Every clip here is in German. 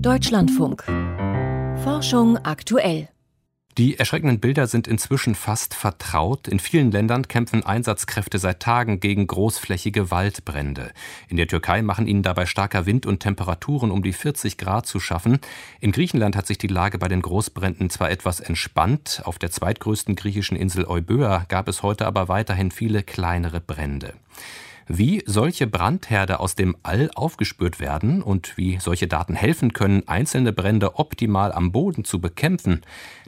Deutschlandfunk. Forschung aktuell. Die erschreckenden Bilder sind inzwischen fast vertraut. In vielen Ländern kämpfen Einsatzkräfte seit Tagen gegen großflächige Waldbrände. In der Türkei machen ihnen dabei starker Wind und Temperaturen um die 40 Grad zu schaffen. In Griechenland hat sich die Lage bei den Großbränden zwar etwas entspannt. Auf der zweitgrößten griechischen Insel Euböa gab es heute aber weiterhin viele kleinere Brände. Wie solche Brandherde aus dem All aufgespürt werden und wie solche Daten helfen können, einzelne Brände optimal am Boden zu bekämpfen,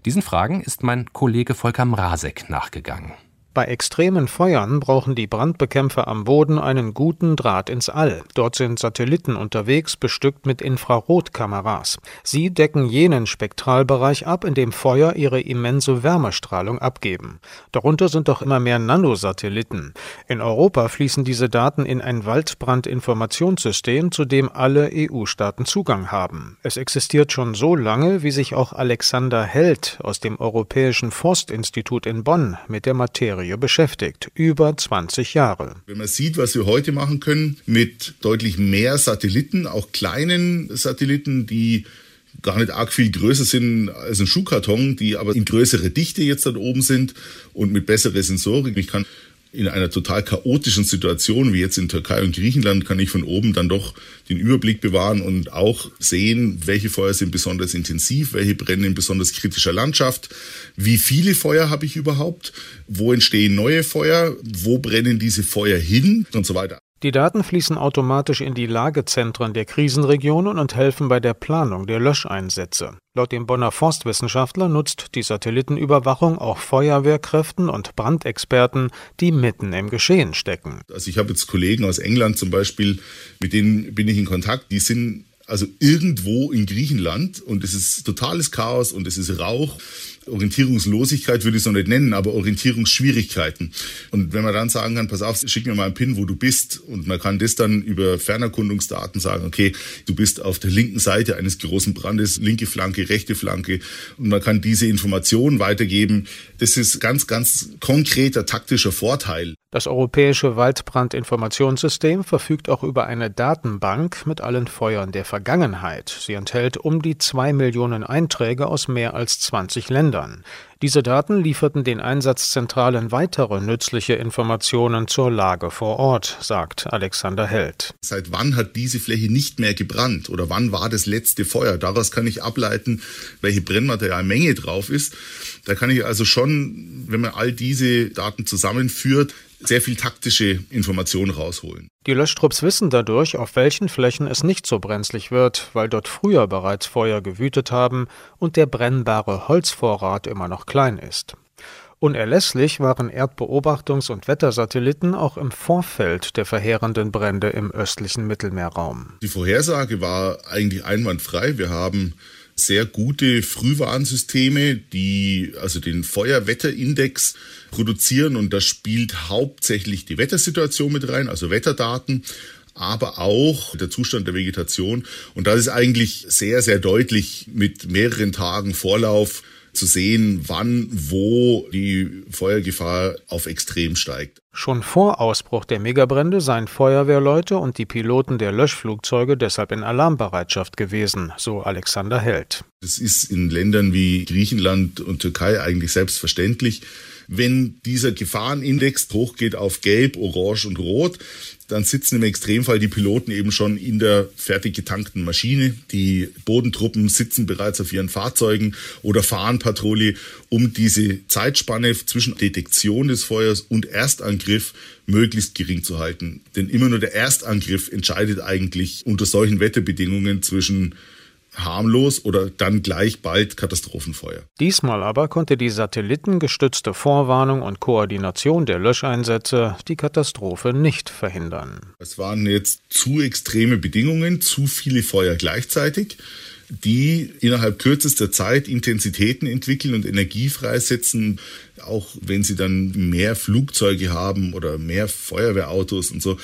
diesen Fragen ist mein Kollege Volker Mrazek nachgegangen. Bei extremen Feuern brauchen die Brandbekämpfer am Boden einen guten Draht ins All. Dort sind Satelliten unterwegs, bestückt mit Infrarotkameras. Sie decken jenen Spektralbereich ab, in dem Feuer ihre immense Wärmestrahlung abgeben. Darunter sind doch immer mehr Nanosatelliten. In Europa fließen diese Daten in ein Waldbrandinformationssystem, zu dem alle EU-Staaten Zugang haben. Es existiert schon so lange, wie sich auch Alexander Held aus dem Europäischen Forstinstitut in Bonn mit der Materie Serie beschäftigt, über 20 Jahre. Wenn man sieht, was wir heute machen können mit deutlich mehr Satelliten, auch kleinen Satelliten, die gar nicht arg viel größer sind als ein Schuhkarton, die aber in größere Dichte jetzt dann oben sind und mit besserer Sensorik. Ich kann in einer total chaotischen Situation wie jetzt in Türkei und Griechenland kann ich von oben dann doch den Überblick bewahren und auch sehen, welche Feuer sind besonders intensiv, welche brennen in besonders kritischer Landschaft, wie viele Feuer habe ich überhaupt, wo entstehen neue Feuer, wo brennen diese Feuer hin und so weiter. Die Daten fließen automatisch in die Lagezentren der Krisenregionen und helfen bei der Planung der Löscheinsätze. Laut dem Bonner Forstwissenschaftler nutzt die Satellitenüberwachung auch Feuerwehrkräften und Brandexperten, die mitten im Geschehen stecken. Also ich habe jetzt Kollegen aus England zum Beispiel, mit denen bin ich in Kontakt, die sind also irgendwo in Griechenland und es ist totales Chaos und es ist Rauch. Orientierungslosigkeit würde ich es noch nicht nennen, aber Orientierungsschwierigkeiten. Und wenn man dann sagen kann, pass auf, schick mir mal einen Pin, wo du bist und man kann das dann über Fernerkundungsdaten sagen, okay, du bist auf der linken Seite eines großen Brandes, linke Flanke, rechte Flanke und man kann diese Informationen weitergeben. Das ist ganz, ganz konkreter taktischer Vorteil. Das europäische Waldbrandinformationssystem verfügt auch über eine Datenbank mit allen Feuern der Vergangenheit. Sie enthält um die zwei Millionen Einträge aus mehr als 20 Ländern. Diese Daten lieferten den Einsatzzentralen weitere nützliche Informationen zur Lage vor Ort, sagt Alexander Held. Seit wann hat diese Fläche nicht mehr gebrannt oder wann war das letzte Feuer? Daraus kann ich ableiten, welche Brennmaterialmenge drauf ist. Da kann ich also schon, wenn man all diese Daten zusammenführt, sehr viel taktische Informationen rausholen. Die Löschtrupps wissen dadurch, auf welchen Flächen es nicht so brenzlig wird, weil dort früher bereits Feuer gewütet haben und der brennbare Holzvorrat immer noch klein ist. Unerlässlich waren Erdbeobachtungs- und Wettersatelliten auch im Vorfeld der verheerenden Brände im östlichen Mittelmeerraum. Die Vorhersage war eigentlich einwandfrei. Wir haben sehr gute Frühwarnsysteme, die also den Feuerwetterindex produzieren und da spielt hauptsächlich die Wettersituation mit rein, also Wetterdaten aber auch der Zustand der Vegetation. Und das ist eigentlich sehr, sehr deutlich mit mehreren Tagen Vorlauf zu sehen, wann, wo die Feuergefahr auf extrem steigt. Schon vor Ausbruch der Megabrände seien Feuerwehrleute und die Piloten der Löschflugzeuge deshalb in Alarmbereitschaft gewesen, so Alexander Held. Das ist in Ländern wie Griechenland und Türkei eigentlich selbstverständlich. Wenn dieser Gefahrenindex hochgeht auf Gelb, Orange und Rot, dann sitzen im Extremfall die Piloten eben schon in der fertig getankten Maschine. Die Bodentruppen sitzen bereits auf ihren Fahrzeugen oder fahren Patrouille, um diese Zeitspanne zwischen Detektion des Feuers und Erstangriff möglichst gering zu halten. Denn immer nur der Erstangriff entscheidet eigentlich unter solchen Wetterbedingungen zwischen harmlos oder dann gleich bald Katastrophenfeuer. Diesmal aber konnte die satellitengestützte Vorwarnung und Koordination der Löscheinsätze die Katastrophe nicht verhindern. Es waren jetzt zu extreme Bedingungen, zu viele Feuer gleichzeitig die innerhalb kürzester Zeit Intensitäten entwickeln und Energie freisetzen, Auch wenn sie dann mehr Flugzeuge haben oder mehr Feuerwehrautos und so,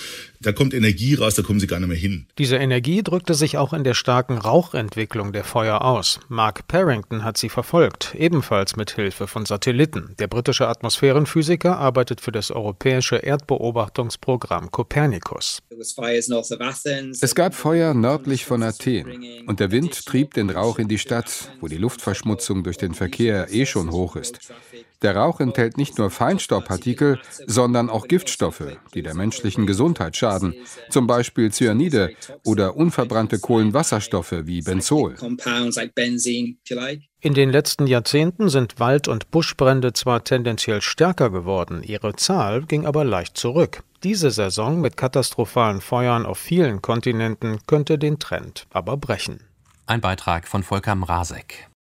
da kommt Energie raus, da kommen sie gar nicht mehr hin. Diese Energie drückte sich auch in der starken Rauchentwicklung der Feuer aus. Mark Parrington hat sie verfolgt, ebenfalls mit Hilfe von Satelliten. Der britische Atmosphärenphysiker arbeitet für das europäische Erdbeobachtungsprogramm Copernicus. Es gab Feuer nördlich von Athen und der Wind trieb den Rauch in die Stadt, wo die Luftverschmutzung durch den Verkehr eh schon hoch ist. Der Rauch enthält nicht nur Feinstaubpartikel, sondern auch Giftstoffe, die der menschlichen Gesundheit schaden, zum Beispiel Cyanide oder unverbrannte Kohlenwasserstoffe wie Benzol. In den letzten Jahrzehnten sind Wald- und Buschbrände zwar tendenziell stärker geworden, ihre Zahl ging aber leicht zurück. Diese Saison mit katastrophalen Feuern auf vielen Kontinenten könnte den Trend aber brechen. Ein Beitrag von Volker Mrazek.